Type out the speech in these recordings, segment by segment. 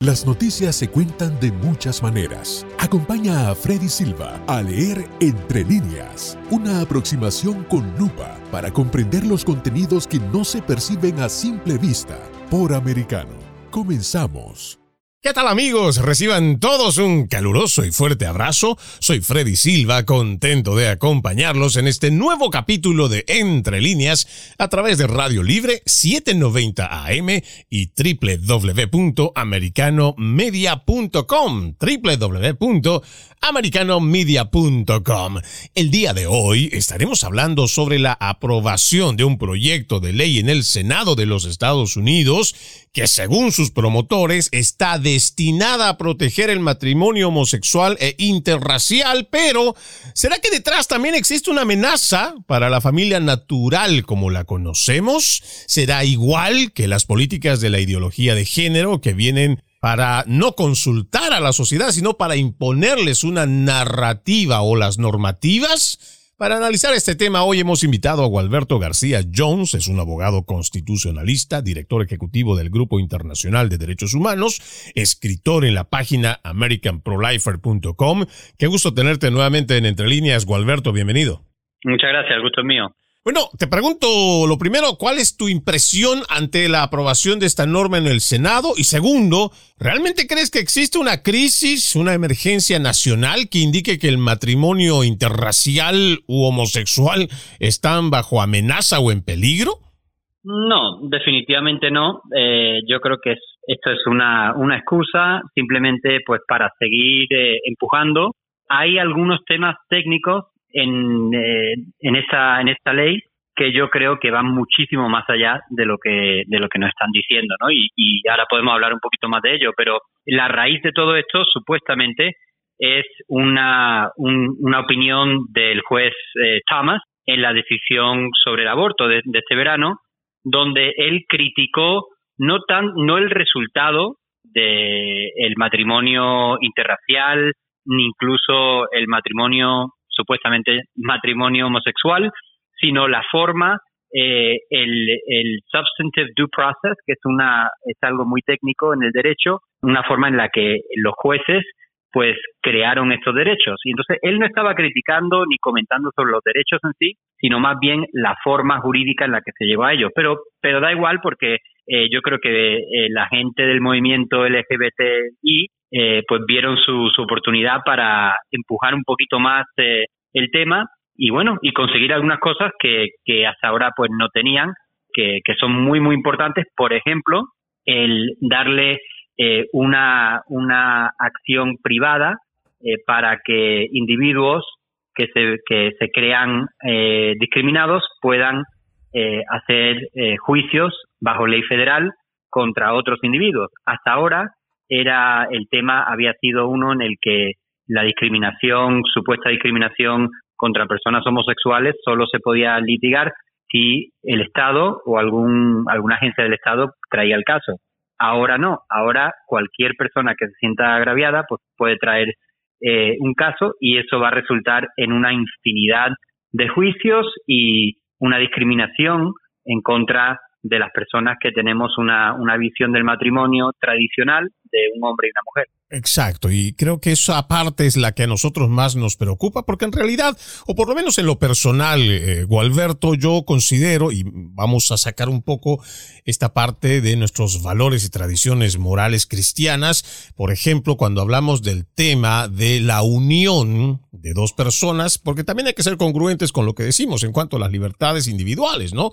Las noticias se cuentan de muchas maneras. Acompaña a Freddy Silva a leer Entre líneas, una aproximación con lupa para comprender los contenidos que no se perciben a simple vista por americano. Comenzamos. ¿Qué tal amigos? Reciban todos un caluroso y fuerte abrazo. Soy Freddy Silva, contento de acompañarlos en este nuevo capítulo de Entre líneas a través de Radio Libre 790 AM y www.americanomedia.com www.americanomedia.com El día de hoy estaremos hablando sobre la aprobación de un proyecto de ley en el Senado de los Estados Unidos que según sus promotores está destinada a proteger el matrimonio homosexual e interracial, pero ¿será que detrás también existe una amenaza para la familia natural como la conocemos? ¿Será igual que las políticas de la ideología de género que vienen para no consultar a la sociedad, sino para imponerles una narrativa o las normativas? Para analizar este tema, hoy hemos invitado a Gualberto García Jones, es un abogado constitucionalista, director ejecutivo del Grupo Internacional de Derechos Humanos, escritor en la página americanprolifer.com. Qué gusto tenerte nuevamente en Entre Líneas, Gualberto, bienvenido. Muchas gracias, el gusto es mío. Bueno, te pregunto lo primero, ¿cuál es tu impresión ante la aprobación de esta norma en el Senado? Y segundo, ¿realmente crees que existe una crisis, una emergencia nacional que indique que el matrimonio interracial u homosexual están bajo amenaza o en peligro? No, definitivamente no. Eh, yo creo que esto es una, una excusa simplemente pues para seguir eh, empujando. Hay algunos temas técnicos en, eh, en, esta, en esta ley que yo creo que van muchísimo más allá de lo que de lo que nos están diciendo, ¿no? Y, ahora podemos hablar un poquito más de ello, pero la raíz de todo esto supuestamente es una, una opinión del juez eh, Thomas en la decisión sobre el aborto de, este verano, donde él criticó no tan no el resultado del el matrimonio interracial ni incluso el matrimonio supuestamente matrimonio homosexual, sino la forma, eh, el, substantive due process, que es, una, es algo muy técnico en el derecho, una forma en la que los jueces pues crearon estos derechos. Y entonces él no estaba criticando ni comentando sobre los derechos en sí, sino más bien la forma jurídica en la que se llegó a ellos. Pero, pero da igual porque eh, yo creo que eh, la gente del movimiento LGBTI eh, pues vieron su, oportunidad para empujar un poquito más eh, el tema y bueno, y conseguir algunas cosas que, que hasta ahora pues no tenían, que, que son muy, muy importantes. Por ejemplo, el darle eh, una, una acción privada para que individuos que se, que se crean discriminados puedan hacer juicios bajo ley federal contra otros individuos. Hasta ahora era el tema había sido uno en el que la discriminación, supuesta discriminación contra personas homosexuales solo se podía litigar si el Estado o algún, alguna agencia del Estado traía el caso. Ahora no, ahora cualquier persona que se sienta agraviada pues puede traer eh, un caso y eso va a resultar en una infinidad de juicios y una discriminación en contra de las personas que tenemos una, una visión del matrimonio tradicional de un hombre y una mujer. Exacto, y creo que esa parte es la que a nosotros más nos preocupa, porque en realidad, o por lo menos en lo personal, eh, Gualberto, yo considero, y vamos a sacar un poco esta parte de nuestros valores y tradiciones morales cristianas, por ejemplo, cuando hablamos del tema de la unión de dos personas, porque también hay que ser congruentes con lo que decimos en cuanto a las libertades individuales, ¿no?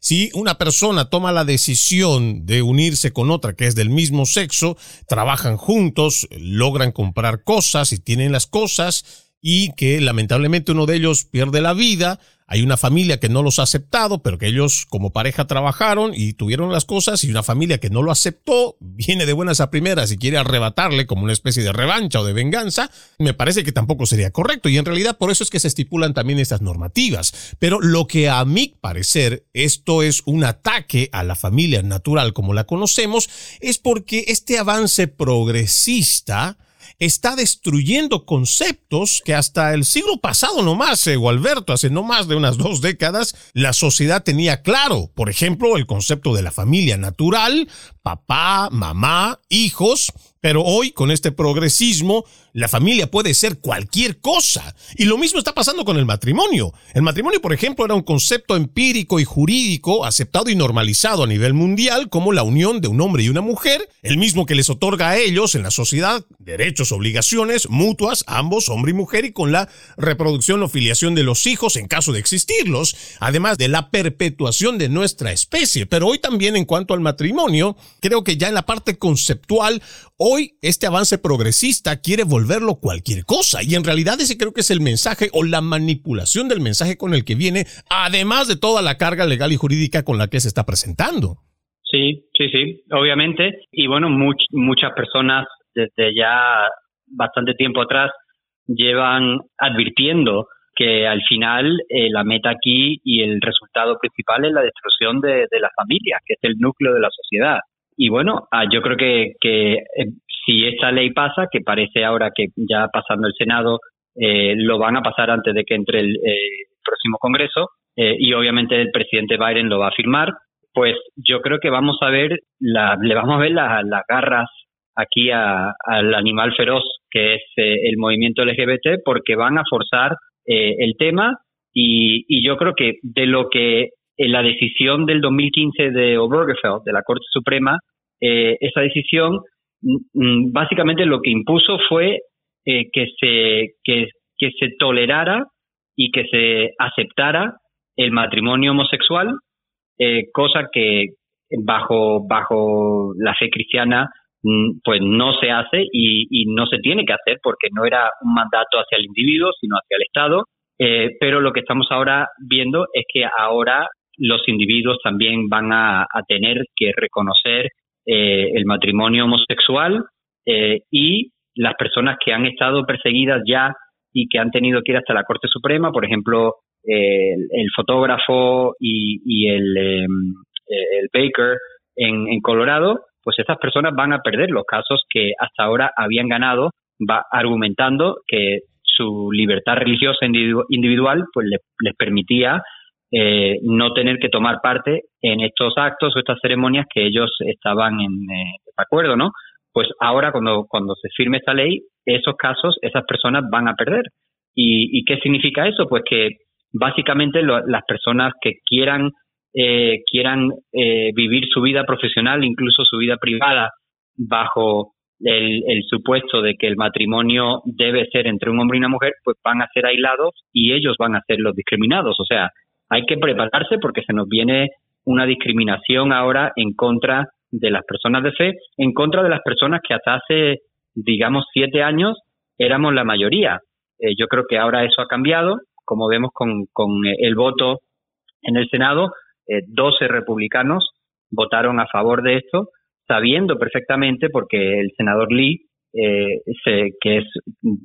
Si una persona toma la decisión de unirse con otra que es del mismo sexo, trabajan juntos, logran comprar cosas y tienen las cosas y que lamentablemente uno de ellos pierde la vida. Hay una familia que no los ha aceptado, pero que ellos como pareja trabajaron y tuvieron las cosas y una familia que no lo aceptó, viene de buenas a primeras y quiere arrebatarle como una especie de revancha o de venganza, me parece que tampoco sería correcto y en realidad por eso es que se estipulan también estas normativas. Pero lo que a mi parecer esto es un ataque a la familia natural como la conocemos es porque este avance progresista está destruyendo conceptos que hasta el siglo pasado nomás, eh, Gualberto, hace no más de unas dos décadas, la sociedad tenía claro. Por ejemplo, el concepto de la familia natural, papá, mamá, hijos, Pero hoy, con este progresismo, la familia puede ser cualquier cosa. Y lo mismo está pasando con el matrimonio. El matrimonio, por ejemplo, era un concepto empírico y jurídico aceptado y normalizado a nivel mundial como la unión de un hombre y una mujer, el mismo que les otorga a ellos en la sociedad derechos, obligaciones mutuas, ambos, hombre y mujer, y con la reproducción o filiación de los hijos en caso de existirlos, además de la perpetuación de nuestra especie. Pero hoy también en cuanto al matrimonio, creo que ya en la parte conceptual, Hoy este avance progresista quiere volverlo cualquier cosa y en realidad ese creo que es el mensaje o la manipulación del mensaje con el que viene, además de toda la carga legal y jurídica con la que se está presentando. Sí, sí, sí, obviamente. Y bueno, muchas personas desde ya bastante tiempo atrás llevan advirtiendo que al final eh, la meta aquí y el resultado principal es la destrucción de, de la familia, que es el núcleo de la sociedad. Y bueno, ah, yo creo que, que eh, si esta ley pasa, que parece ahora que ya pasando el Senado eh, lo van a pasar antes de que entre el eh, próximo Congreso y obviamente el presidente Biden lo va a firmar, pues yo creo que vamos a ver, la, le vamos a ver las garras aquí al animal feroz que es el movimiento LGBT porque van a forzar el tema y, y yo creo que de lo que en la decisión del 2015 de Obergefell, de la Corte Suprema, eh, esa decisión mm, mm, básicamente lo que impuso fue eh, que, se, que, se tolerara y que se aceptara el matrimonio homosexual, eh, cosa que bajo, bajo la fe cristiana mm, pues no se hace y, y, no se tiene que hacer porque no era un mandato hacia el individuo, sino hacia el Estado. pero lo que estamos ahora viendo es que ahora los individuos también van a, tener que reconocer eh, el matrimonio homosexual eh, y las personas que han estado perseguidas ya y que han tenido que ir hasta la Corte Suprema, por ejemplo, el, fotógrafo y, el, em, el, Baker en, en, Colorado, pues estas personas van a perder los casos que hasta ahora habían ganado, va argumentando que su libertad religiosa individual pues les permitía eh, no tener que tomar parte en estos actos o estas ceremonias que ellos estaban en eh, acuerdo, ¿no? Pues ahora cuando, cuando se firme esta ley, esos casos, esas personas van a perder. ¿Y, qué significa eso? Pues que básicamente las personas que quieran, eh, quieran eh, vivir su vida profesional, incluso su vida privada, bajo el, el, supuesto de que el matrimonio debe ser entre un hombre y una mujer, pues van a ser aislados y ellos van a ser los discriminados. O sea, hay que prepararse porque se nos viene una discriminación ahora en contra de las personas de fe, en contra de las personas que hasta hace, digamos, siete años éramos la mayoría. Eh, yo creo que ahora eso ha cambiado, como vemos con, con el voto en el Senado, eh, 12 republicanos votaron a favor de esto, sabiendo perfectamente, porque el senador Lee, eh, que es,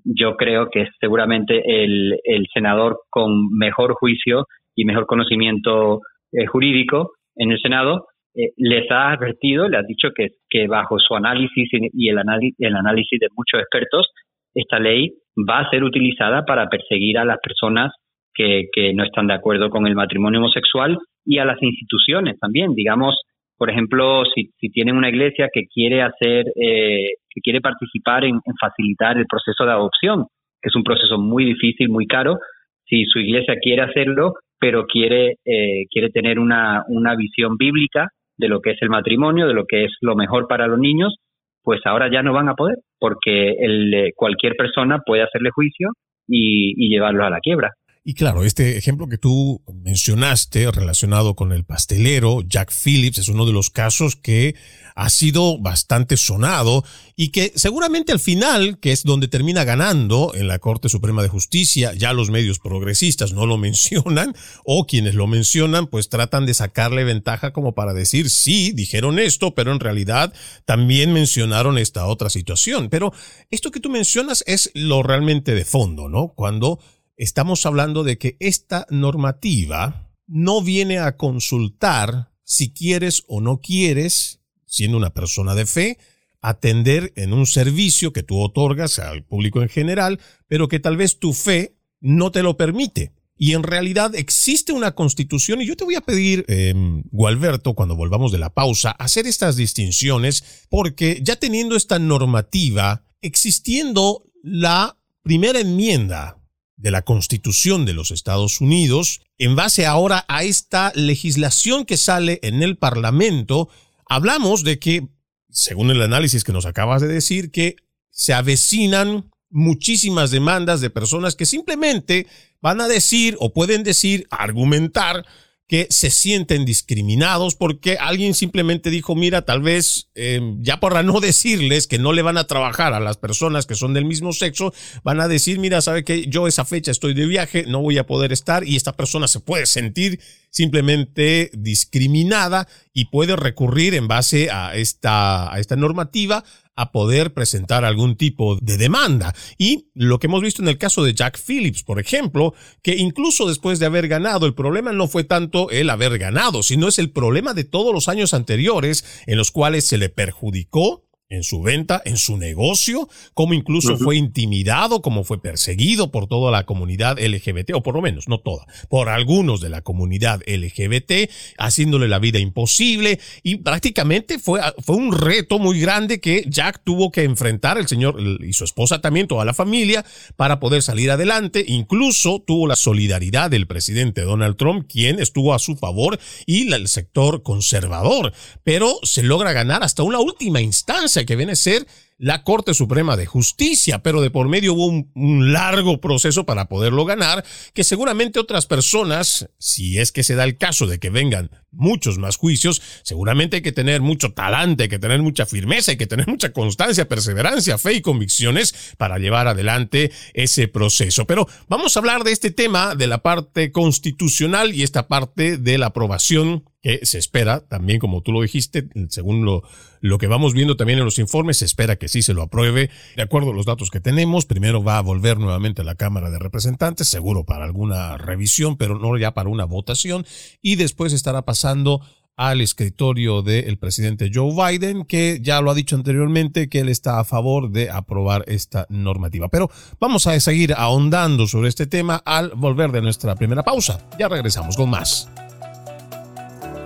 yo creo que es seguramente el, el senador con mejor juicio y mejor conocimiento eh, jurídico en el Senado, eh, les ha advertido, le ha dicho que, que bajo su análisis y el, el análisis de muchos expertos, esta ley va a ser utilizada para perseguir a las personas que, que no están de acuerdo con el matrimonio homosexual y a las instituciones también. Digamos, por ejemplo, si, si tienen una iglesia que quiere hacer, eh, que quiere participar en, en, facilitar el proceso de adopción, que es un proceso muy difícil, muy caro, si su iglesia quiere hacerlo, pero quiere, eh, quiere tener una, una visión bíblica de lo que es el matrimonio, de lo que es lo mejor para los niños, pues ahora ya no van a poder, porque el, eh, cualquier persona puede hacerle juicio y, y llevarlo a la quiebra. Y claro, este ejemplo que tú mencionaste relacionado con el pastelero, Jack Phillips, es uno de los casos que ha sido bastante sonado y que seguramente al final, que es donde termina ganando en la Corte Suprema de Justicia, ya los medios progresistas no lo mencionan o quienes lo mencionan pues tratan de sacarle ventaja como para decir sí, dijeron esto, pero en realidad también mencionaron esta otra situación. Pero esto que tú mencionas es lo realmente de fondo, ¿no? Cuando estamos hablando de que esta normativa no viene a consultar si quieres o no quieres, siendo una persona de fe, atender en un servicio que tú otorgas al público en general, pero que tal vez tu fe no te lo permite. y en realidad existe una constitución y yo te voy a pedir, eh, Gualberto, cuando volvamos de la pausa, hacer estas distinciones porque ya teniendo esta normativa, existiendo la primera enmienda de la Constitución de los Estados Unidos, en base ahora a esta legislación que sale en el Parlamento, hablamos de que, según el análisis que nos acabas de decir, que se avecinan muchísimas demandas de personas que simplemente van a decir o pueden decir, argumentar que se sienten discriminados porque alguien simplemente dijo, mira, tal vez eh, ya para no decirles que no le van a trabajar a las personas que son del mismo sexo, van a decir, mira, sabe que yo esa fecha estoy de viaje, no voy a poder estar y esta persona se puede sentir simplemente discriminada y puede recurrir en base a esta, a esta normativa a poder presentar algún tipo de demanda. Y lo que hemos visto en el caso de Jack Phillips, por ejemplo, que incluso después de haber ganado, el problema no fue tanto el haber ganado, sino es el problema de todos los años anteriores en los cuales se le perjudicó en su venta, en su negocio, como incluso fue intimidado, como fue perseguido por toda la comunidad LGBT, o por lo menos, no toda, por algunos de la comunidad LGBT, haciéndole la vida imposible. Y prácticamente fue, fue un reto muy grande que Jack tuvo que enfrentar, el señor y su esposa también, toda la familia, para poder salir adelante. Incluso tuvo la solidaridad del presidente Donald Trump, quien estuvo a su favor, y el sector conservador, pero se logra ganar hasta una última instancia que viene a ser la Corte Suprema de Justicia, pero de por medio hubo un, largo proceso para poderlo ganar, que seguramente otras personas, si es que se da el caso de que vengan muchos más juicios, seguramente hay que tener mucho talante, hay que tener mucha firmeza, hay que tener mucha constancia, perseverancia, fe y convicciones para llevar adelante ese proceso. Pero vamos a hablar de este tema de la parte constitucional y esta parte de la aprobación que se espera, también como tú lo dijiste, según lo, lo que vamos viendo también en los informes, se espera que sí se lo apruebe. De acuerdo a los datos que tenemos, primero va a volver nuevamente a la Cámara de Representantes, seguro para alguna revisión, pero no ya para una votación, y después estará pasando al escritorio del presidente Joe Biden, que ya lo ha dicho anteriormente que él está a favor de aprobar esta normativa. Pero vamos a seguir ahondando sobre este tema al volver de nuestra primera pausa. Ya regresamos con más.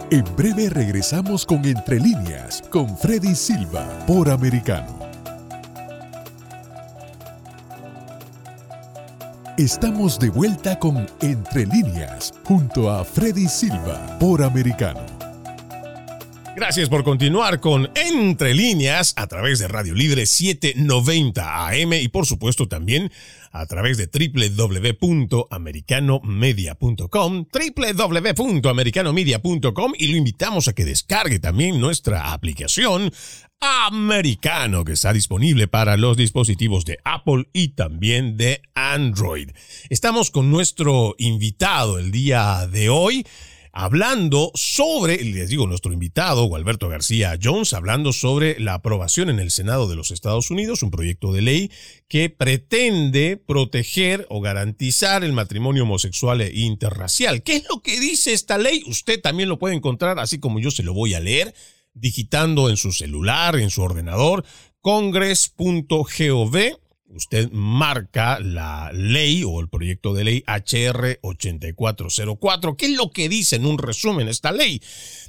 En breve regresamos con Entre líneas con Freddy Silva por Americano. Estamos de vuelta con Entre líneas junto a Freddy Silva por Americano. Gracias por continuar con Entre líneas a través de Radio Libre 790 AM y por supuesto también a través de www.americanomedia.com, www.americanomedia.com y lo invitamos a que descargue también nuestra aplicación americano que está disponible para los dispositivos de Apple y también de Android. Estamos con nuestro invitado el día de hoy hablando sobre, les digo, nuestro invitado, Alberto García Jones, hablando sobre la aprobación en el Senado de los Estados Unidos, un proyecto de ley que pretende proteger o garantizar el matrimonio homosexual e interracial. ¿Qué es lo que dice esta ley? Usted también lo puede encontrar, así como yo se lo voy a leer, digitando en su celular, en su ordenador, congress.gov usted marca la ley o el proyecto de ley HR 8404. ¿Qué es lo que dice en un resumen esta ley?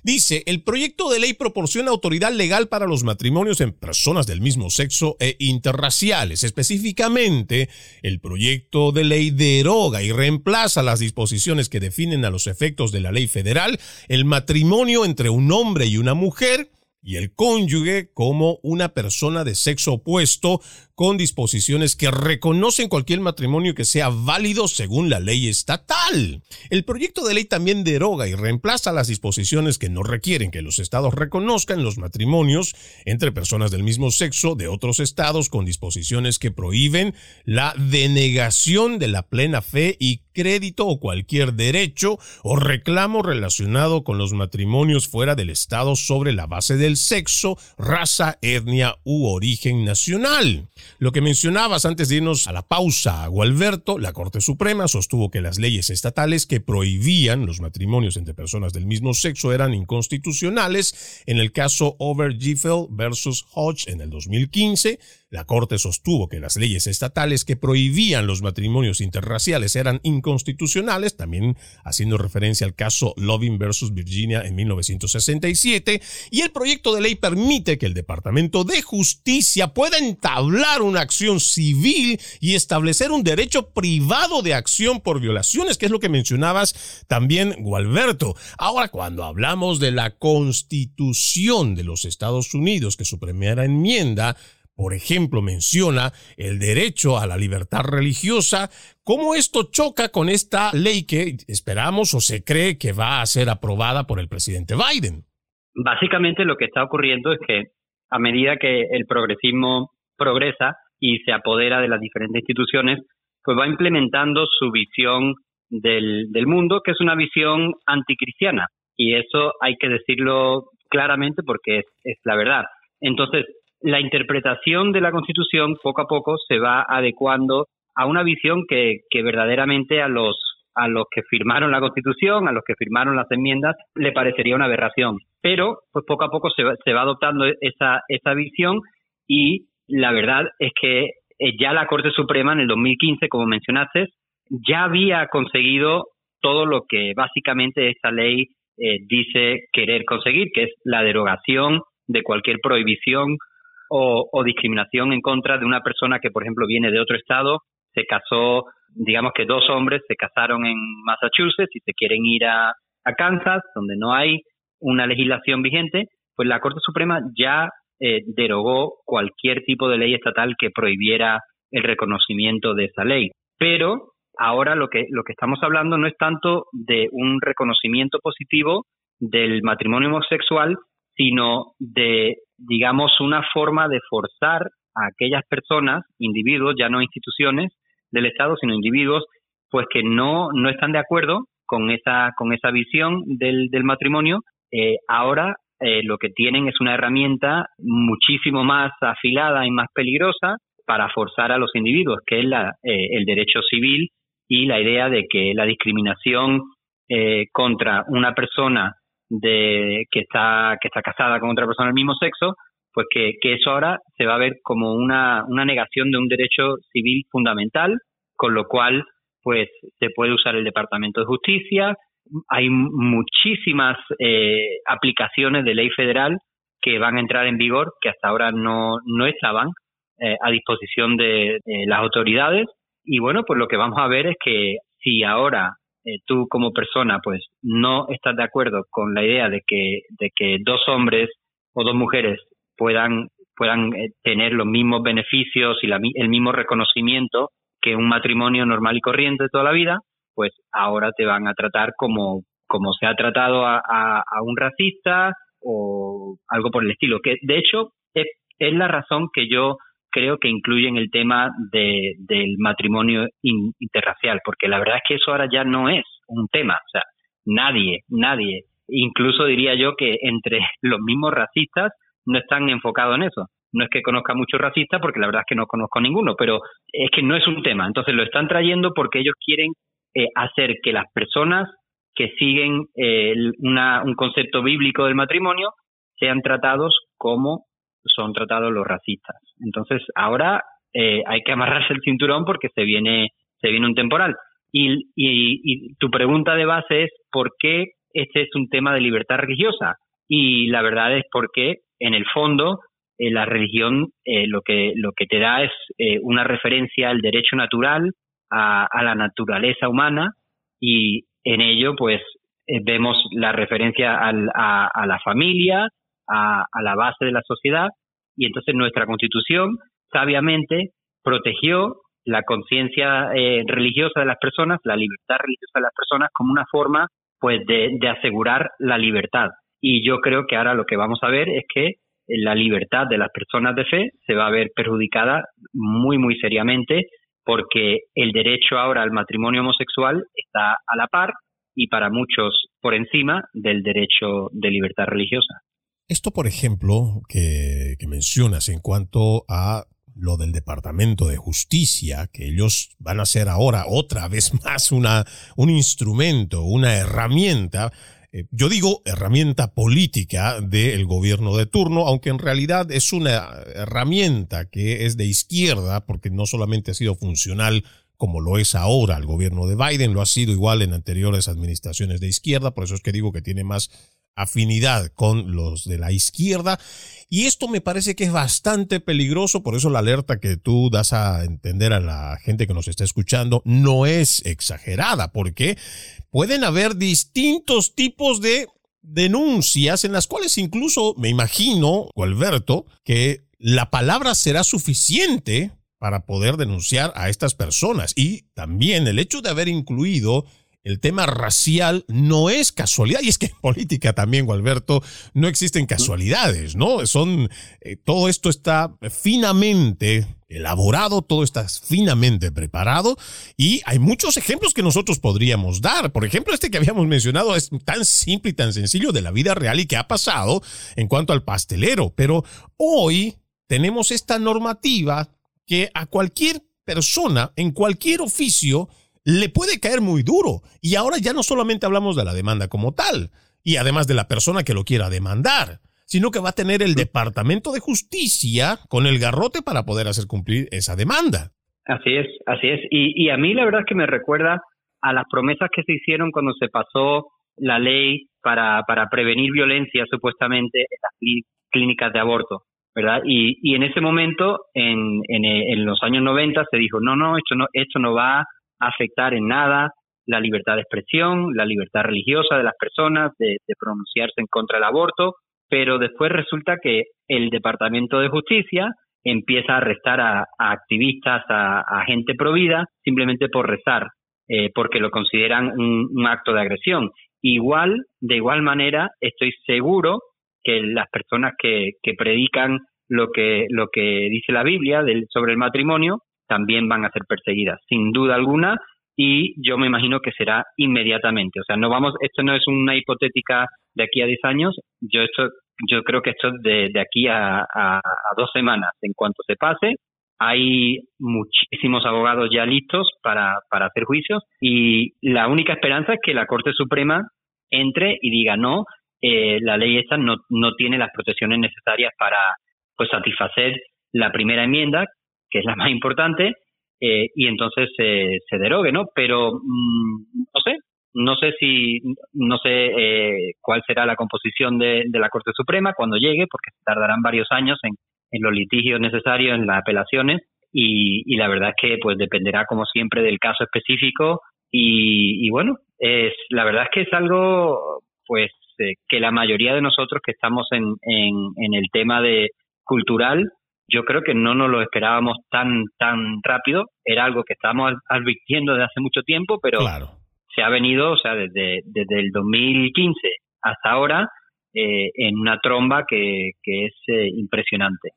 Dice, el proyecto de ley proporciona autoridad legal para los matrimonios en personas del mismo sexo e interraciales. Específicamente, el proyecto de ley deroga y reemplaza las disposiciones que definen a los efectos de la ley federal el matrimonio entre un hombre y una mujer y el cónyuge como una persona de sexo opuesto con disposiciones que reconocen cualquier matrimonio que sea válido según la ley estatal. El proyecto de ley también deroga y reemplaza las disposiciones que no requieren que los estados reconozcan los matrimonios entre personas del mismo sexo de otros estados con disposiciones que prohíben la denegación de la plena fe y crédito o cualquier derecho o reclamo relacionado con los matrimonios fuera del estado sobre la base del sexo, raza, etnia u origen nacional. Lo que mencionabas antes de irnos a la pausa, Gualberto, la Corte Suprema sostuvo que las leyes estatales que prohibían los matrimonios entre personas del mismo sexo eran inconstitucionales en el caso Overgiffel versus Hodge en el 2015, La Corte sostuvo que las leyes estatales que prohibían los matrimonios interraciales eran inconstitucionales, también haciendo referencia al caso Loving versus Virginia en 1967, y el proyecto de ley permite que el Departamento de Justicia pueda entablar una acción civil y establecer un derecho privado de acción por violaciones, que es lo que mencionabas también, Gualberto. Ahora, cuando hablamos de la Constitución de los Estados Unidos, que su primera enmienda por ejemplo, menciona el derecho a la libertad religiosa, ¿cómo esto choca con esta ley que esperamos o se cree que va a ser aprobada por el presidente Biden? Básicamente lo que está ocurriendo es que a medida que el progresismo progresa y se apodera de las diferentes instituciones, pues va implementando su visión del, mundo, que es una visión anticristiana. Y eso hay que decirlo claramente porque es la verdad. Entonces, la interpretación de la Constitución poco a poco se va adecuando a una visión que, verdaderamente a los a los que firmaron la Constitución, a los que firmaron las enmiendas, le parecería una aberración. Pero, pues poco a poco se va, se va adoptando esa, esa visión y la verdad es que eh, ya la Corte Suprema en el 2015, como mencionaste, ya había conseguido todo lo que básicamente esta ley eh, dice querer conseguir, que es la derogación de cualquier prohibición o, discriminación en contra de una persona que, por ejemplo, viene de otro estado, se casó, digamos que dos hombres se casaron en Massachusetts y se quieren ir a, Kansas, donde no hay una legislación vigente, pues la Corte Suprema ya eh, derogó cualquier tipo de ley estatal que prohibiera el reconocimiento de esa ley. Pero ahora lo que, lo que estamos hablando no es tanto de un reconocimiento positivo del matrimonio homosexual, sino de digamos, una forma de forzar a aquellas personas, individuos, ya no instituciones del Estado, sino individuos, pues que no, no están de acuerdo con esa, con esa visión del, del matrimonio, eh, ahora eh, lo que tienen es una herramienta muchísimo más afilada y más peligrosa para forzar a los individuos, que es la, eh, el derecho civil y la idea de que la discriminación contra una persona de que está que está casada con otra persona del mismo sexo, pues que, que eso ahora se va a ver como una, una negación de un derecho civil fundamental, con lo cual pues se puede usar el Departamento de Justicia. Hay muchísimas eh, aplicaciones de ley federal que van a entrar en vigor que hasta ahora no, no estaban eh, a disposición de, de las autoridades. Y bueno, pues lo que vamos a ver es que si ahora eh, tú como persona pues no estás de acuerdo con la idea de que, de que dos hombres o dos mujeres puedan, puedan eh, tener los mismos beneficios y el mismo reconocimiento que un matrimonio normal y corriente toda la vida, pues ahora te van a tratar como, como se ha tratado a, a, un racista o algo por el estilo. Que de hecho es, es la razón que yo creo que incluyen el tema de, del matrimonio interracial, porque la verdad es que eso ahora ya no es un tema, o sea, nadie, nadie, incluso diría yo que entre los mismos racistas no están enfocados en eso. No es que conozca muchos racistas, porque la verdad es que no conozco ninguno, pero es que no es un tema. Entonces lo están trayendo porque ellos quieren eh, hacer que las personas que siguen eh, una, un concepto bíblico del matrimonio sean tratados como son tratados los racistas. Entonces, ahora eh, hay que amarrarse el cinturón porque se viene, se viene un temporal. Y, y, tu pregunta de base es ¿por qué este es un tema de libertad religiosa? Y la verdad es porque, en el fondo, eh, la religión eh, lo, que, lo que te da es una referencia al derecho natural, a, la naturaleza humana, y en ello, pues, vemos la referencia al, a la familia, a, la base de la sociedad y entonces nuestra constitución sabiamente protegió la conciencia eh, religiosa de las personas, la libertad religiosa de las personas como una forma pues de, de asegurar la libertad. Y yo creo que ahora lo que vamos a ver es que la libertad de las personas de fe se va a ver perjudicada muy, muy seriamente porque el derecho ahora al matrimonio homosexual está a la par y para muchos por encima del derecho de libertad religiosa. Esto, por ejemplo, que, mencionas en cuanto a lo del Departamento de Justicia, que ellos van a ser ahora otra vez más una, un instrumento, una herramienta eh, yo digo herramienta política del gobierno de turno, aunque en realidad es una herramienta que es de izquierda, porque no solamente ha sido funcional como lo es ahora el gobierno de Biden, lo ha sido igual en anteriores administraciones de izquierda, por eso es que digo que tiene más afinidad con los de la izquierda. Y esto me parece que es bastante peligroso, por eso la alerta que tú das a entender a la gente que nos está escuchando no es exagerada, porque pueden haber distintos tipos de denuncias en las cuales incluso me imagino, Alberto, que la palabra será suficiente para poder denunciar a estas personas. Y también el hecho de haber incluido el tema racial no es casualidad. Y es que en política también, Gualberto, no existen casualidades, ¿no? Son, eh, todo esto está finamente elaborado, todo está finamente preparado y hay muchos ejemplos que nosotros podríamos dar. Por ejemplo, este que habíamos mencionado es tan simple y tan sencillo de la vida real y que ha pasado en cuanto al pastelero. Pero hoy tenemos esta normativa que a cualquier persona, en cualquier oficio, le puede caer muy duro. Y ahora ya no solamente hablamos de la demanda como tal, y además de la persona que lo quiera demandar, sino que va a tener el Departamento de Justicia con el garrote para poder hacer cumplir esa demanda. Así es, así es. Y, a mí la verdad es que me recuerda a las promesas que se hicieron cuando se pasó la ley para, para prevenir violencia supuestamente en las clínicas de aborto. ¿verdad? Y, y en ese momento, en, en, los años 90, se dijo, no, no, esto no, esto no va a afectar en nada la libertad de expresión, la libertad religiosa de las personas, de, pronunciarse en contra del aborto, pero después resulta que el Departamento de Justicia empieza a arrestar a, activistas, a, gente provida, simplemente por rezar, eh, porque lo consideran un, un acto de agresión. Igual, de igual manera, estoy seguro que las personas que, que predican lo que, lo que dice la Biblia del, sobre el matrimonio también van a ser perseguidas, sin duda alguna, y yo me imagino que será inmediatamente. O sea, no vamos, esto no es una hipotética de aquí a 10 años, yo esto, yo creo que esto de, de aquí a, a, dos semanas, en cuanto se pase, hay muchísimos abogados ya listos para, para hacer juicios y la única esperanza es que la Corte Suprema entre y diga no, eh, la ley esta no, no tiene las protecciones necesarias para pues satisfacer la primera enmienda, que es la más importante, eh, y entonces se derogue, ¿no? Pero mm, no sé, no sé si, no sé eh, cuál será la composición de, la Corte Suprema cuando llegue, porque tardarán varios años en, en los litigios necesarios, en las apelaciones, y, y, la verdad es que pues dependerá como siempre del caso específico y, y bueno, es la verdad es que es algo pues este, que la mayoría de nosotros que estamos en, en, el tema de cultural, yo creo que no nos lo esperábamos tan tan rápido. Era algo que estábamos advirtiendo desde hace mucho tiempo, pero se ha venido, o sea, desde, desde el 2015 hasta ahora, eh, en una tromba que, que es eh, impresionante.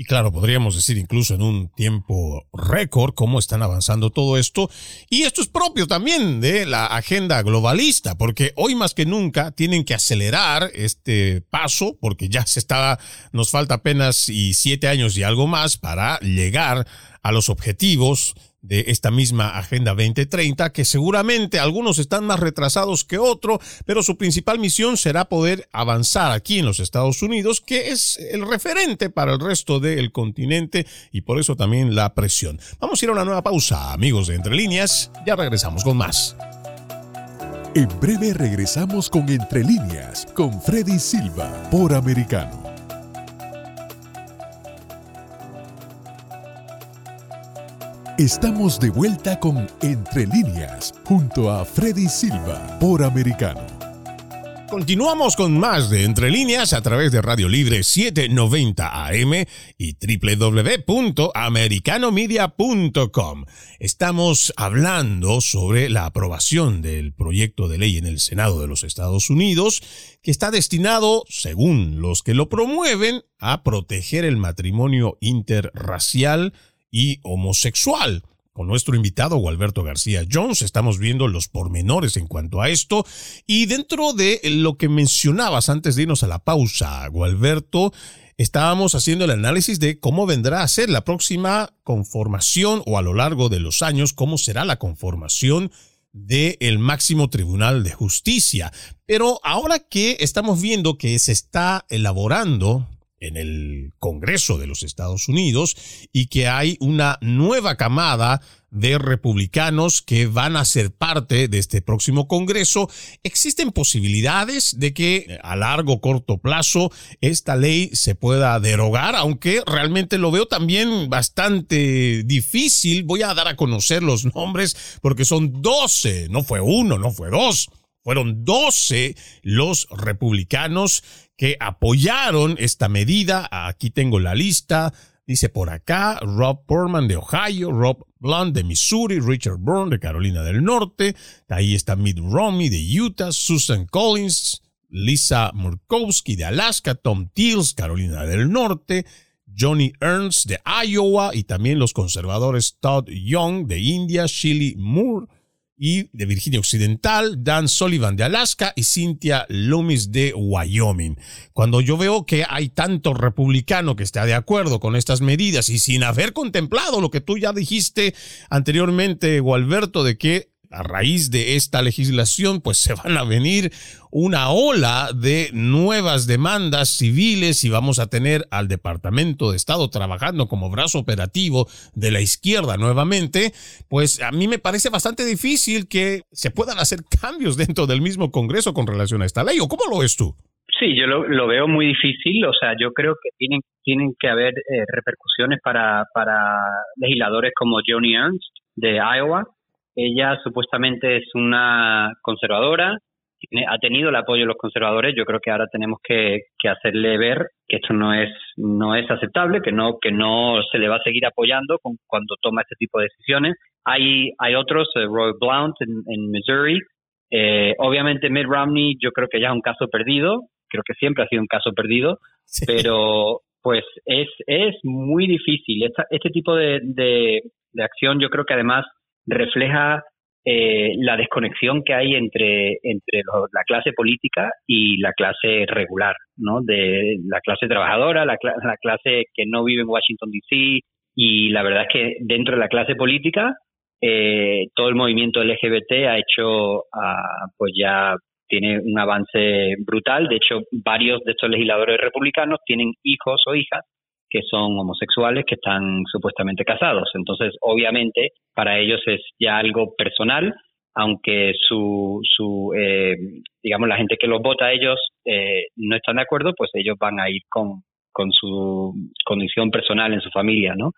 Y claro, podríamos decir incluso en un tiempo récord cómo están avanzando todo esto. Y esto es propio también de la agenda globalista, porque hoy más que nunca tienen que acelerar este paso, porque ya se está, nos falta apenas y siete años y algo más para llegar a los objetivos de esta misma Agenda 2030, que seguramente algunos están más retrasados que otros, pero su principal misión será poder avanzar aquí en los Estados Unidos, que es el referente para el resto del continente y por eso también la presión. Vamos a ir a una nueva pausa, amigos de Entre Líneas, ya regresamos con más. En breve regresamos con Entre Líneas, con Freddy Silva, por Americano. Estamos de vuelta con Entre líneas, junto a Freddy Silva, por Americano. Continuamos con más de Entre líneas a través de Radio Libre 790 AM y www.americanomedia.com. Estamos hablando sobre la aprobación del proyecto de ley en el Senado de los Estados Unidos que está destinado, según los que lo promueven, a proteger el matrimonio interracial y homosexual. Con nuestro invitado Gualberto García Jones estamos viendo los pormenores en cuanto a esto y dentro de lo que mencionabas antes de irnos a la pausa, Gualberto, estábamos haciendo el análisis de cómo vendrá a ser la próxima conformación o a lo largo de los años, cómo será la conformación del máximo tribunal de justicia. Pero ahora que estamos viendo que se está elaborando en el Congreso de los Estados Unidos y que hay una nueva camada de republicanos que van a ser parte de este próximo Congreso, existen posibilidades de que a largo o corto plazo esta ley se pueda derogar, aunque realmente lo veo también bastante difícil. Voy a dar a conocer los nombres porque son 12, no fue uno, no fue dos. Fueron 12 los republicanos que apoyaron esta medida. Aquí tengo la lista. Dice por acá Rob Portman de Ohio, Rob Blunt de Missouri, Richard Byrne de Carolina del Norte. Ahí está Mitt Romney de Utah, Susan Collins, Lisa Murkowski de Alaska, Tom Tills, Carolina del Norte, Johnny Ernst de Iowa y también los conservadores Todd Young de India, Shilly Moore y de Virginia Occidental, Dan Sullivan de Alaska y Cynthia Loomis de Wyoming. Cuando yo veo que hay tanto republicano que está de acuerdo con estas medidas y sin haber contemplado lo que tú ya dijiste anteriormente, Gualberto, de que a raíz de esta legislación, pues se van a venir una ola de nuevas demandas civiles y vamos a tener al Departamento de Estado trabajando como brazo operativo de la izquierda nuevamente, pues a mí me parece bastante difícil que se puedan hacer cambios dentro del mismo Congreso con relación a esta ley. ¿O cómo lo ves tú? Sí, yo lo, veo muy difícil. O sea, yo creo que tienen, tienen que haber eh, repercusiones para, para legisladores como Johnny Ernst de Iowa, ella supuestamente es una conservadora, ha tenido el apoyo de los conservadores. Yo creo que ahora tenemos que, hacerle ver que esto no es no es aceptable, que no que no se le va a seguir apoyando cuando toma este tipo de decisiones. Hay hay otros, eh, Roy Blount en, Missouri. Eh, obviamente Mitt Romney, yo creo que ya es un caso perdido. Creo que siempre ha sido un caso perdido, pero pues es es muy difícil. este tipo de, de acción, yo creo que además refleja eh, la desconexión que hay entre, entre la clase política y la clase regular, ¿no? De la clase trabajadora, la, la clase que no vive en Washington, D.C. Y la verdad es que dentro de la clase política, eh, todo el movimiento LGBT ha hecho, ah, pues ya tiene un avance brutal. De hecho, varios de estos legisladores republicanos tienen hijos o hijas que son homosexuales que están supuestamente casados. Entonces, obviamente, para ellos es ya algo personal, aunque su, su eh, digamos, la gente que los vota a ellos eh, no están de acuerdo, pues ellos van a ir con, con su condición personal en su familia, ¿no?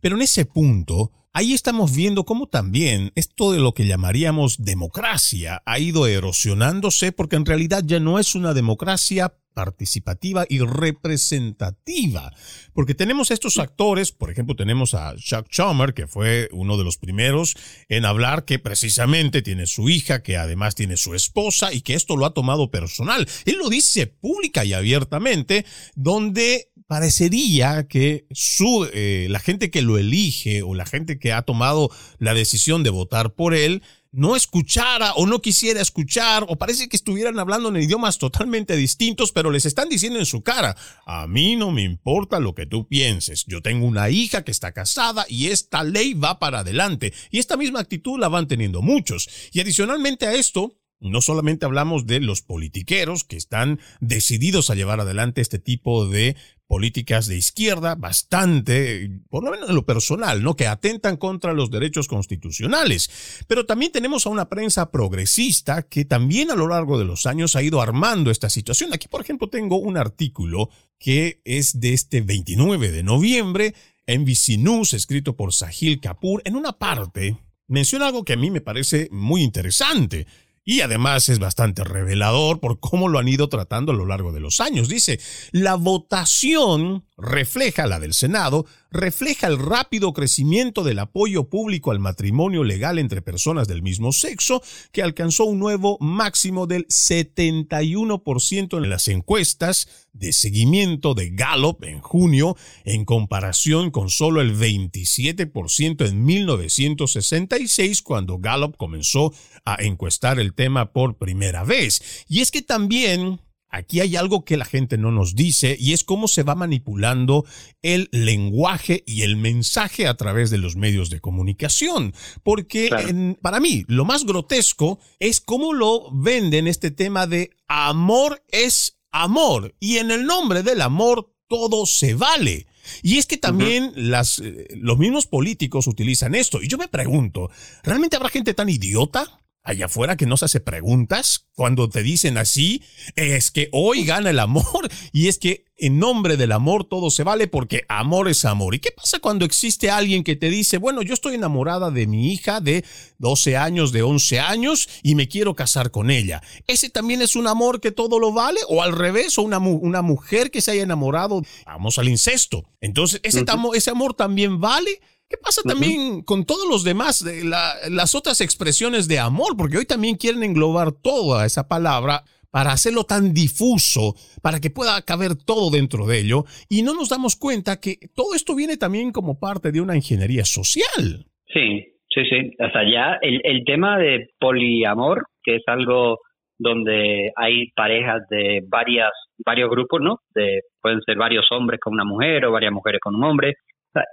Pero en ese punto, ahí estamos viendo cómo también esto de lo que llamaríamos democracia ha ido erosionándose porque en realidad ya no es una democracia participativa y representativa. Porque tenemos estos actores, por ejemplo, tenemos a Chuck Schumer, que fue uno de los primeros en hablar que precisamente tiene su hija, que además tiene su esposa y que esto lo ha tomado personal. Él lo dice pública y abiertamente, donde parecería que su, eh, la gente que lo elige o la gente que ha tomado la decisión de votar por él, no escuchara o no quisiera escuchar o parece que estuvieran hablando en idiomas totalmente distintos, pero les están diciendo en su cara, a mí no me importa lo que tú pienses, yo tengo una hija que está casada y esta ley va para adelante. Y esta misma actitud la van teniendo muchos. Y adicionalmente a esto, no solamente hablamos de los politiqueros que están decididos a llevar adelante este tipo de políticas de izquierda bastante, por lo menos en lo personal, ¿no? Que atentan contra los derechos constitucionales. Pero también tenemos a una prensa progresista que también a lo largo de los años ha ido armando esta situación. Aquí, por ejemplo, tengo un artículo que es de este 29 de noviembre, en News, escrito por Sahil Kapoor. En una parte menciona algo que a mí me parece muy interesante y además es bastante revelador por cómo lo han ido tratando a lo largo de los años. Dice, la votación refleja la del Senado, refleja el rápido crecimiento del apoyo público al matrimonio legal entre personas del mismo sexo, que alcanzó un nuevo máximo del 71% en las encuestas de seguimiento de Gallup en junio, en comparación con solo el 27% en 1966, cuando Gallup comenzó a encuestar el tema por primera vez. Y es que también aquí hay algo que la gente no nos dice y es cómo se va manipulando el lenguaje y el mensaje a través de los medios de comunicación. Porque para mí lo más grotesco es cómo lo venden este tema de amor es amor y en el nombre del amor todo se vale. Y es que también las, eh, los mismos políticos utilizan esto. Y yo me pregunto, ¿realmente habrá gente tan idiota? Allá afuera que no se hace preguntas cuando te dicen así, es que hoy gana el amor y es que en nombre del amor todo se vale porque amor es amor. ¿Y qué pasa cuando existe alguien que te dice, bueno, yo estoy enamorada de mi hija de 12 años, de 11 años y me quiero casar con ella? ¿Ese también es un amor que todo lo vale? ¿O al revés, o una, una mujer que se haya enamorado, vamos al incesto? Entonces, ¿ese, ese amor también vale? ¿Qué pasa también con todos los demás, de las otras expresiones de amor? Porque hoy también quieren englobar toda esa palabra para hacerlo tan difuso, para que pueda caber todo dentro de ello, y no nos damos cuenta que todo esto viene también como parte de una ingeniería social. Sí, sí, sí. O sea, ya el, el tema de poliamor, que es algo donde hay parejas de varias, varios grupos, ¿no? De, pueden ser varios hombres con una mujer o varias mujeres con un hombre,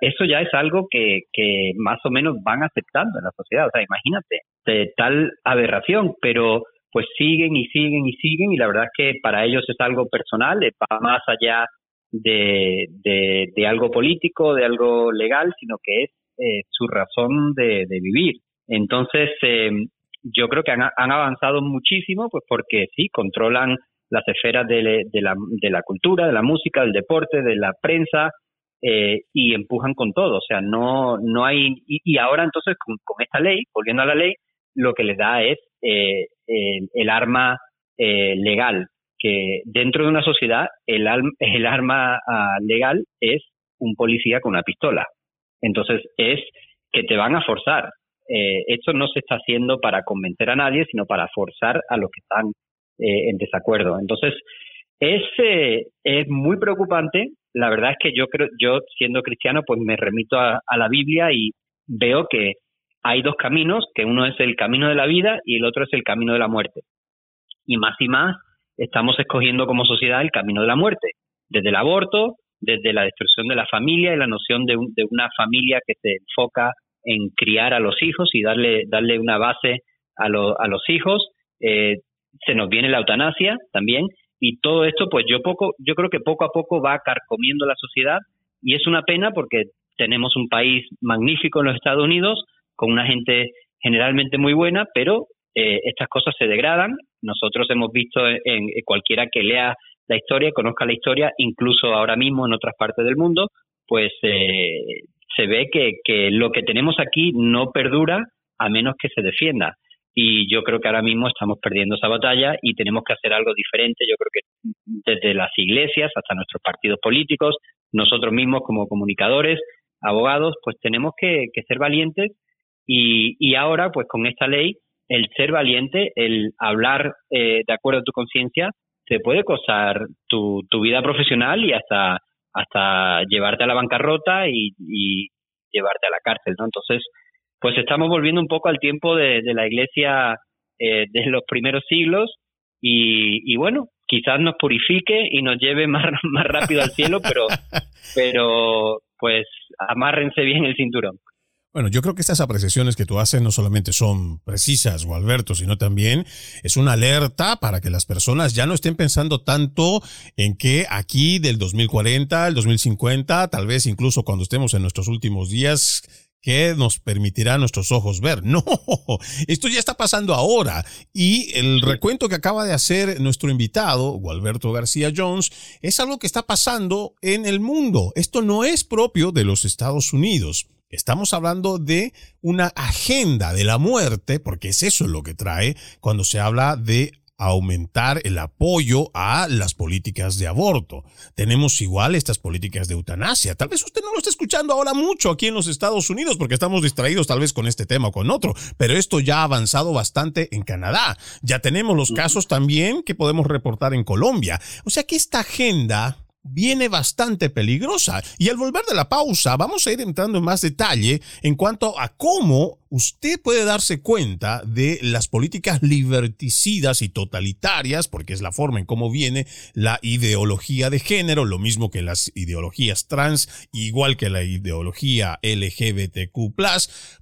eso ya es algo que, que más o menos van aceptando en la sociedad. O sea, imagínate, de tal aberración, pero pues siguen y siguen y siguen y la verdad es que para ellos es algo personal, va más allá de, algo político, de algo legal, sino que es eh, su razón de, vivir. Entonces, eh, yo creo que han, han, avanzado muchísimo, pues porque sí, controlan las esferas de, la, de la cultura, de la música, del deporte, de la prensa, eh, y empujan con todo. O sea, no, no hay. Y, ahora entonces con, esta ley, volviendo a la ley, lo que les da es eh, el, arma eh, legal, que dentro de una sociedad el, el arma ah, legal es un policía con una pistola. Entonces es que te van a forzar. esto no se está haciendo para convencer a nadie, sino para forzar a los que están en desacuerdo. Entonces, es, es muy preocupante la verdad es que yo creo, yo siendo cristiano, pues me remito a, la Biblia y veo que hay dos caminos, que uno es el camino de la vida y el otro es el camino de la muerte. Y más y más estamos escogiendo como sociedad el camino de la muerte, desde el aborto, desde la destrucción de la familia y la noción de, una familia que se enfoca en criar a los hijos y darle, darle una base a, a los hijos. Eh, se nos viene la eutanasia también y todo esto pues yo poco yo creo que poco a poco va carcomiendo la sociedad y es una pena porque tenemos un país magnífico en los Estados Unidos con una gente generalmente muy buena pero eh, estas cosas se degradan. Nosotros hemos visto en, cualquiera que lea la historia conozca la historia incluso ahora mismo en otras partes del mundo pues eh, se ve que, que lo que tenemos aquí no perdura a menos que se defienda y yo creo que ahora mismo estamos perdiendo esa batalla y tenemos que hacer algo diferente. Yo creo que desde las iglesias hasta nuestros partidos políticos, nosotros mismos como comunicadores, abogados, pues tenemos que, ser valientes y, y, ahora, pues con esta ley, el ser valiente, el hablar eh, de acuerdo a tu conciencia, te puede costar tu, tu vida profesional y hasta, hasta llevarte a la bancarrota y, y llevarte a la cárcel, ¿no? Entonces, pues estamos volviendo un poco al tiempo de, la iglesia eh, de los primeros siglos y, bueno, quizás nos purifique y nos lleve más, más rápido al cielo, pero, pero pues amárrense bien el cinturón. Bueno, yo creo que estas apreciaciones que tú haces no solamente son precisas, o Alberto, sino también es una alerta para que las personas ya no estén pensando tanto en que aquí del 2040 al 2050, tal vez incluso cuando estemos en nuestros últimos días, que nos permitirá a nuestros ojos ver. No, esto ya está pasando ahora. Y el recuento que acaba de hacer nuestro invitado, Gualberto García Jones, es algo que está pasando en el mundo. Esto no es propio de los Estados Unidos. Estamos hablando de una agenda de la muerte, porque es eso lo que trae cuando se habla de aumentar el apoyo a las políticas de aborto. Tenemos igual estas políticas de eutanasia. Tal vez usted no lo está escuchando ahora mucho aquí en los Estados Unidos porque estamos distraídos tal vez con este tema o con otro, pero esto ya ha avanzado bastante en Canadá. Ya tenemos los casos también que podemos reportar en Colombia. O sea que esta agenda viene bastante peligrosa. Y al volver de la pausa, vamos a ir entrando en más detalle en cuanto a cómo usted puede darse cuenta de las políticas liberticidas y totalitarias, porque es la forma en cómo viene la ideología de género, lo mismo que las ideologías trans, igual que la ideología LGBTQ,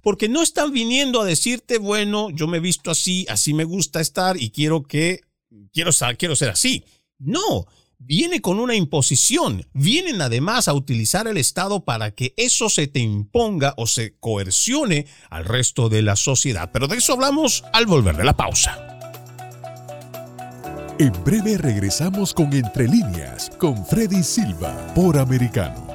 porque no están viniendo a decirte, bueno, yo me he visto así, así me gusta estar y quiero que, quiero, quiero ser así. No, viene con una imposición. Vienen además a utilizar el Estado para que eso se te imponga o se coercione al resto de la sociedad. Pero de eso hablamos al volver de la pausa. En breve regresamos con Entre líneas con Freddy Silva por Americano.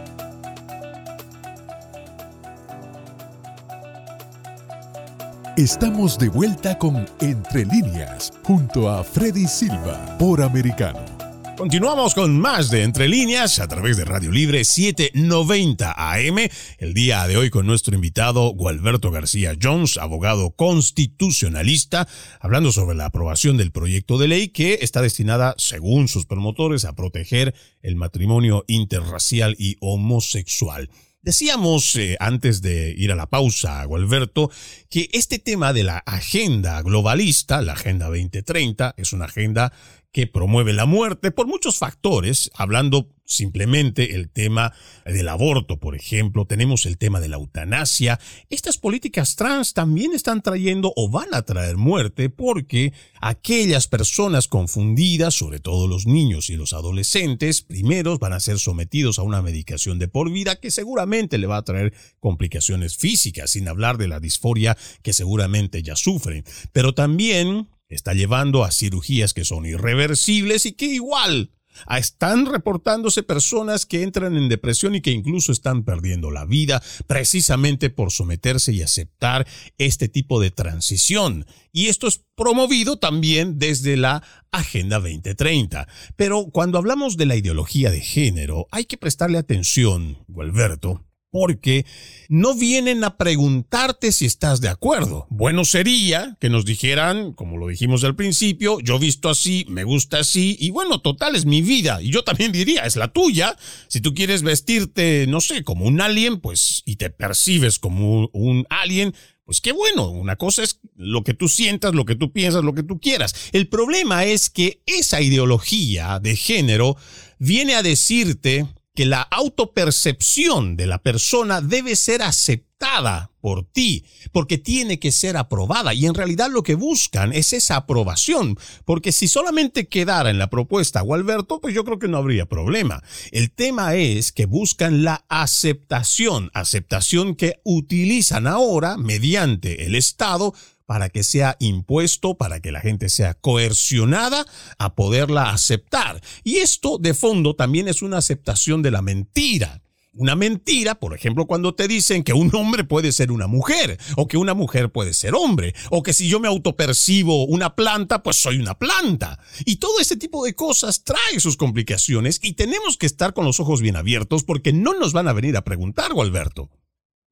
Estamos de vuelta con Entre líneas junto a Freddy Silva por Americano. Continuamos con más de Entre Líneas a través de Radio Libre 790 AM. El día de hoy con nuestro invitado Gualberto García Jones, abogado constitucionalista, hablando sobre la aprobación del proyecto de ley que está destinada, según sus promotores, a proteger el matrimonio interracial y homosexual. Decíamos eh, antes de ir a la pausa, Gualberto, que este tema de la agenda globalista, la Agenda 2030, es una agenda que promueve la muerte por muchos factores, hablando simplemente el tema del aborto, por ejemplo, tenemos el tema de la eutanasia. Estas políticas trans también están trayendo o van a traer muerte porque aquellas personas confundidas, sobre todo los niños y los adolescentes, primeros van a ser sometidos a una medicación de por vida que seguramente le va a traer complicaciones físicas, sin hablar de la disforia que seguramente ya sufren. Pero también está llevando a cirugías que son irreversibles y que igual están reportándose personas que entran en depresión y que incluso están perdiendo la vida precisamente por someterse y aceptar este tipo de transición. Y esto es promovido también desde la Agenda 2030. Pero cuando hablamos de la ideología de género, hay que prestarle atención, Gualberto, porque no vienen a preguntarte si estás de acuerdo. Bueno sería que nos dijeran, como lo dijimos al principio, yo visto así, me gusta así, y bueno, total es mi vida. Y yo también diría, es la tuya. Si tú quieres vestirte, no sé, como un alien, pues, y te percibes como un alien, pues qué bueno, una cosa es lo que tú sientas, lo que tú piensas, lo que tú quieras. El problema es que esa ideología de género viene a decirte que la autopercepción de la persona debe ser aceptada por ti, porque tiene que ser aprobada. Y en realidad lo que buscan es esa aprobación, porque si solamente quedara en la propuesta Gualberto, pues yo creo que no habría problema. El tema es que buscan la aceptación, aceptación que utilizan ahora mediante el Estado para que sea impuesto, para que la gente sea coercionada a poderla aceptar. Y esto de fondo también es una aceptación de la mentira. Una mentira, por ejemplo, cuando te dicen que un hombre puede ser una mujer, o que una mujer puede ser hombre, o que si yo me autopercibo una planta, pues soy una planta. Y todo ese tipo de cosas trae sus complicaciones y tenemos que estar con los ojos bien abiertos porque no nos van a venir a preguntar, Alberto.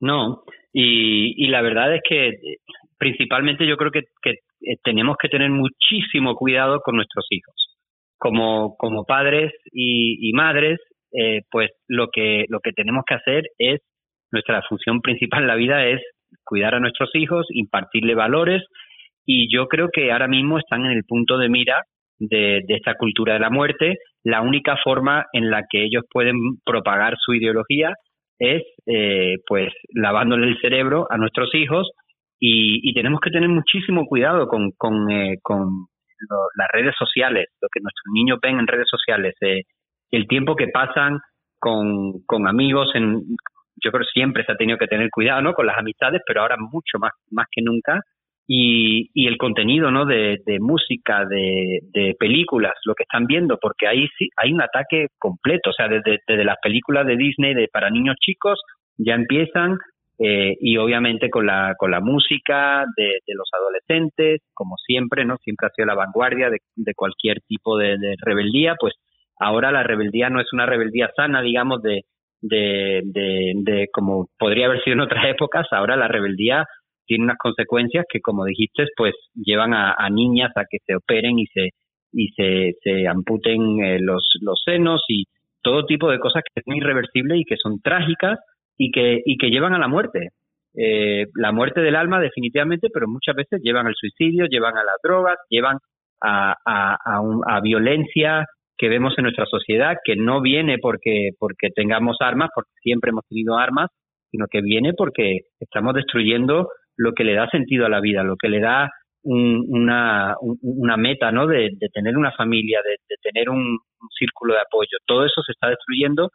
No, y, y la verdad es que principalmente yo creo que, eh, tenemos que tener muchísimo cuidado con nuestros hijos. Como, como padres y, madres, eh, pues lo que, lo que tenemos que hacer es, nuestra función principal en la vida es cuidar a nuestros hijos, impartirle valores, y yo creo que ahora mismo están en el punto de mira de, esta cultura de la muerte. La única forma en la que ellos pueden propagar su ideología es eh, pues lavándole el cerebro a nuestros hijos y, tenemos que tener muchísimo cuidado con, con, eh, las redes sociales, lo que nuestros niños ven en redes sociales, eh, el tiempo que pasan con, con amigos, en, yo creo que siempre se ha tenido que tener cuidado ¿no? con las amistades, pero ahora mucho más, más que nunca. Y, y el contenido ¿no? de, de música, de, de películas, lo que están viendo, porque ahí sí hay un ataque completo, o sea, desde, las películas de Disney de para niños chicos ya empiezan eh, y obviamente con la, con la música de, los adolescentes, como siempre, ¿no? Siempre ha sido la vanguardia de, cualquier tipo de, rebeldía, pues ahora la rebeldía no es una rebeldía sana, digamos, de, de, de, como podría haber sido en otras épocas, ahora la rebeldía tiene unas consecuencias que, como dijiste, pues llevan a, niñas a que se operen y se y se, se amputen eh, los, los senos y, todo tipo de cosas que son irreversibles y que son trágicas y que, y que llevan a la muerte. Eh, la muerte del alma definitivamente, pero muchas veces llevan al suicidio, llevan a las drogas, llevan a, a, violencia que vemos en nuestra sociedad, que no viene porque, porque tengamos armas, porque siempre hemos tenido armas, sino que viene porque estamos destruyendo lo que le da sentido a la vida, lo que le da una, una meta, ¿no? De, tener una familia, de, tener un, círculo de apoyo. Todo eso se está destruyendo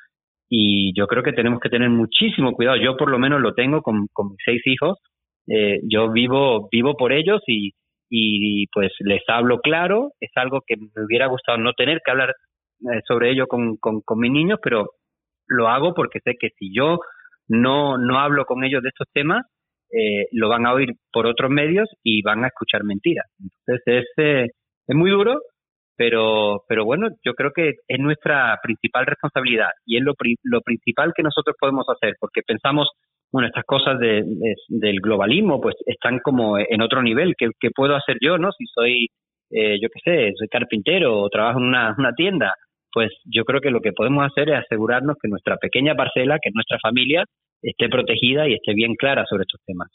y yo creo que tenemos que tener muchísimo cuidado. Yo por lo menos lo tengo con, mis seis hijos. Eh, yo vivo, vivo por ellos y, y pues les hablo claro. Es algo que me hubiera gustado no tener que hablar eh, sobre ello con, con, con mis niños, pero lo hago porque sé que si yo no, no hablo con ellos de estos temas, eh, lo van a oír por otros medios y van a escuchar mentiras. Entonces es, eh, es muy duro, pero, pero bueno, yo creo que es nuestra principal responsabilidad y es lo, lo principal que nosotros podemos hacer, porque pensamos, bueno, estas cosas de, del globalismo pues están como en otro nivel, ¿qué, puedo hacer yo, no? Si soy, eh, yo qué sé, soy carpintero o trabajo en una, una tienda, pues yo creo que lo que podemos hacer es asegurarnos que nuestra pequeña parcela, que es nuestra familia, esté protegida y esté bien clara sobre estos temas.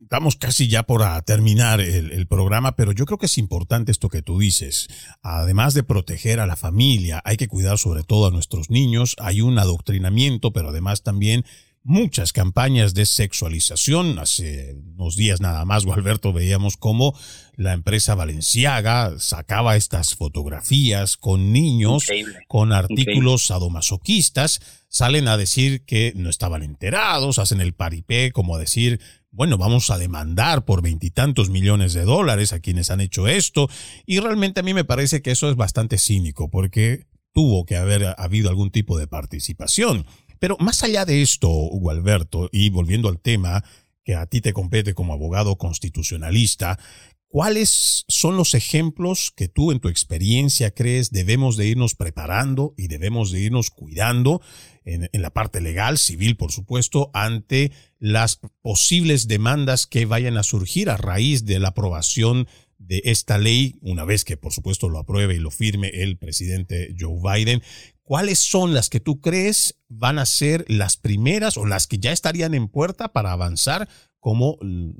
Estamos casi ya por terminar el, programa, pero yo creo que es importante esto que tú dices. Además de proteger a la familia, hay que cuidar sobre todo a nuestros niños. Hay un adoctrinamiento, pero además también muchas campañas de sexualización. Hace unos días nada más, Gualberto, veíamos cómo la empresa Valenciaga sacaba estas fotografías con niños, con artículos sadomasoquistas. Salen a decir que no estaban enterados, hacen el paripé, como decir, bueno, vamos a demandar por veintitantos millones de dólares a quienes han hecho esto. Y realmente a mí me parece que eso es bastante cínico, porque tuvo que haber habido algún tipo de participación. Pero más allá de esto, Hugo Alberto, y volviendo al tema que a ti te compete como abogado constitucionalista, ¿cuáles son los ejemplos que tú en tu experiencia crees debemos de irnos preparando y debemos de irnos cuidando en, la parte legal, civil, por supuesto, ante las posibles demandas que vayan a surgir a raíz de la aprobación de esta ley, una vez que por supuesto lo apruebe y lo firme el presidente Joe Biden, ¿cuáles son las que tú crees van a ser las primeras o las que ya estarían en puerta para avanzar como mm,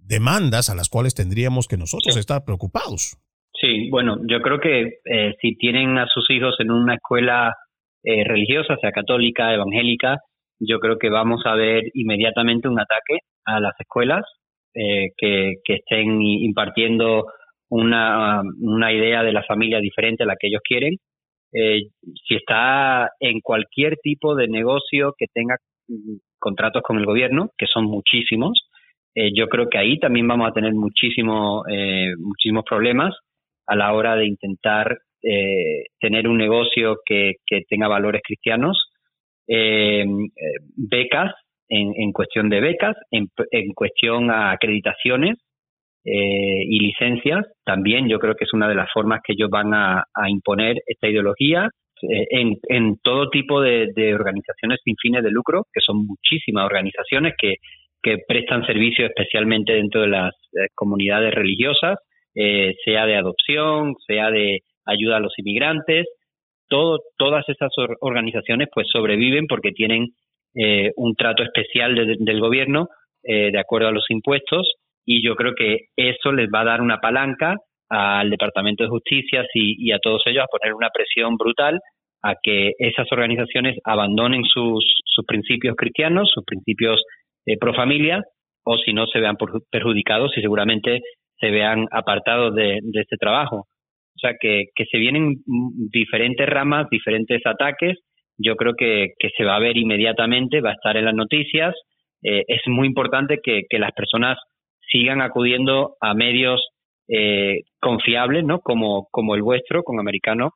demandas a las cuales tendríamos que nosotros estar preocupados? Sí, bueno, yo creo que eh, si tienen a sus hijos en una escuela eh, religiosa, sea católica, evangélica, yo creo que vamos a ver inmediatamente un ataque a las escuelas eh, que, que, estén impartiendo una, una idea de la familia diferente a la que ellos quieren eh, si está en cualquier tipo de negocio que tenga mm, contratos con el gobierno, que son muchísimos, eh, yo creo que ahí también vamos a tener muchísimo, eh, muchísimos problemas a la hora de intentar tener un negocio que, tenga valores cristianos. becas, en, en, cuestión de becas, en, en cuestión a acreditaciones, eh, y licencias, también yo creo que es una de las formas que ellos van a, imponer esta ideología eh, en, en, todo tipo de, organizaciones sin fines de lucro, que son muchísimas organizaciones que, que prestan servicios especialmente dentro de las eh, comunidades religiosas, sea de adopción, sea de ayuda a los inmigrantes. Todo, todas esas organizaciones pues sobreviven porque tienen un trato especial del gobierno de acuerdo a los impuestos y yo creo que eso les va a dar una palanca al Departamento de Justicia y, a todos ellos a poner una presión brutal a que esas organizaciones abandonen sus, sus principios cristianos, sus principios eh, pro familia, o si no se vean perjudicados y seguramente se vean apartados de, este trabajo. O sea, que, que, se vienen diferentes ramas, diferentes ataques. Yo creo que, que, se va a ver inmediatamente, va a estar en las noticias. Eh, es muy importante que, que las personas sigan acudiendo a medios eh, confiables, ¿no? Como, como el vuestro, con americano,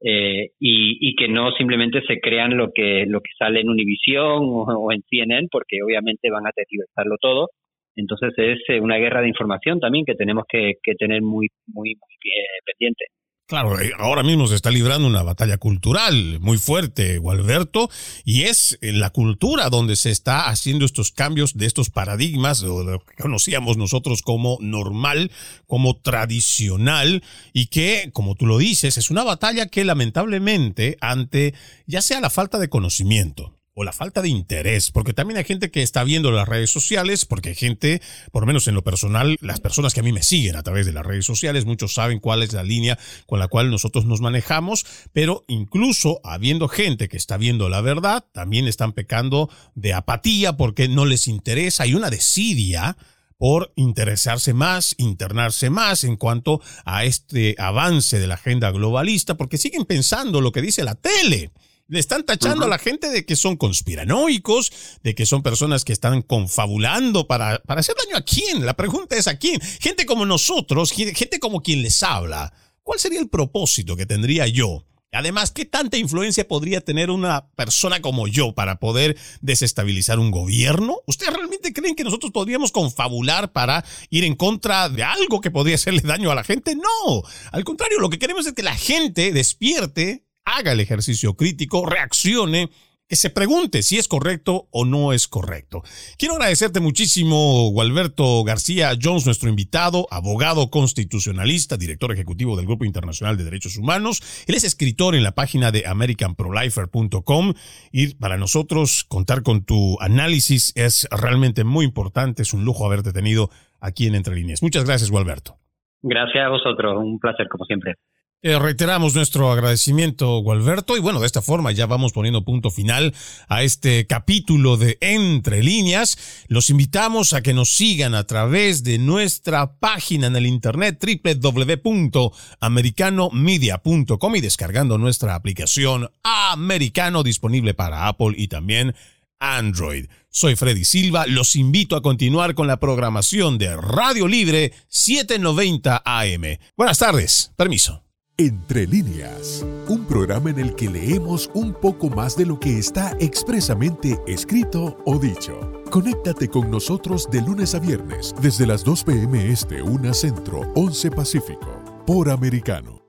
eh, y, que no simplemente se crean lo que, lo que sale en Univision o, en CNN, porque obviamente van a tergiversarlo todo. Entonces es eh, una guerra de información también que tenemos que, tener muy, muy, muy pendiente. Claro, eh, ahora mismo se está librando una batalla cultural muy fuerte, Gualberto, y es en la cultura donde se está haciendo estos cambios de estos paradigmas, lo que conocíamos nosotros como normal, como tradicional, y que, como tú lo dices, es una batalla que lamentablemente ante ya sea la falta de conocimiento, o la falta de interés, porque también hay gente que está viendo las redes sociales, porque hay gente, por lo menos en lo personal, las personas que a mí me siguen a través de las redes sociales, muchos saben cuál es la línea con la cual nosotros nos manejamos, pero incluso habiendo gente que está viendo la verdad, también están pecando de apatía porque no les interesa, hay una desidia por interesarse más, internarse más en cuanto a este avance de la agenda globalista, porque siguen pensando lo que dice la tele. Le están tachando a la gente de que son conspiranoicos, de que son personas que están confabulando para, para hacer daño a quién. La pregunta es a quién. Gente como nosotros, gente como quien les habla. ¿Cuál sería el propósito que tendría yo? Además, ¿qué tanta influencia podría tener una persona como yo para poder desestabilizar un gobierno? ¿Ustedes realmente creen que nosotros podríamos confabular para ir en contra de algo que podría hacerle daño a la gente? No. Al contrario, lo que queremos es que la gente despierte haga el ejercicio crítico, reaccione, que se pregunte si es correcto o no es correcto. Quiero agradecerte muchísimo, Gualberto García Jones, nuestro invitado, abogado constitucionalista, director ejecutivo del Grupo Internacional de Derechos Humanos. Él es escritor en la página de americanprolifer.com y para nosotros contar con tu análisis es realmente muy importante. Es un lujo haberte tenido aquí en Entre Líneas. Muchas gracias, Gualberto. Gracias a vosotros. Un placer, como siempre. Eh, reiteramos nuestro agradecimiento, Gualberto, y bueno, de esta forma ya vamos poniendo punto final a este capítulo de Entre Líneas. Los invitamos a que nos sigan a través de nuestra página en el internet www.americanomedia.com y descargando nuestra aplicación Americano disponible para Apple y también Android. Soy Freddy Silva, los invito a continuar con la programación de Radio Libre 790 AM. Buenas tardes, permiso. Entre líneas, un programa en el que leemos un poco más de lo que está expresamente escrito o dicho. Conéctate con nosotros de lunes a viernes desde las 2 p.m. Este, 1 Centro, 11 Pacífico, por Americano.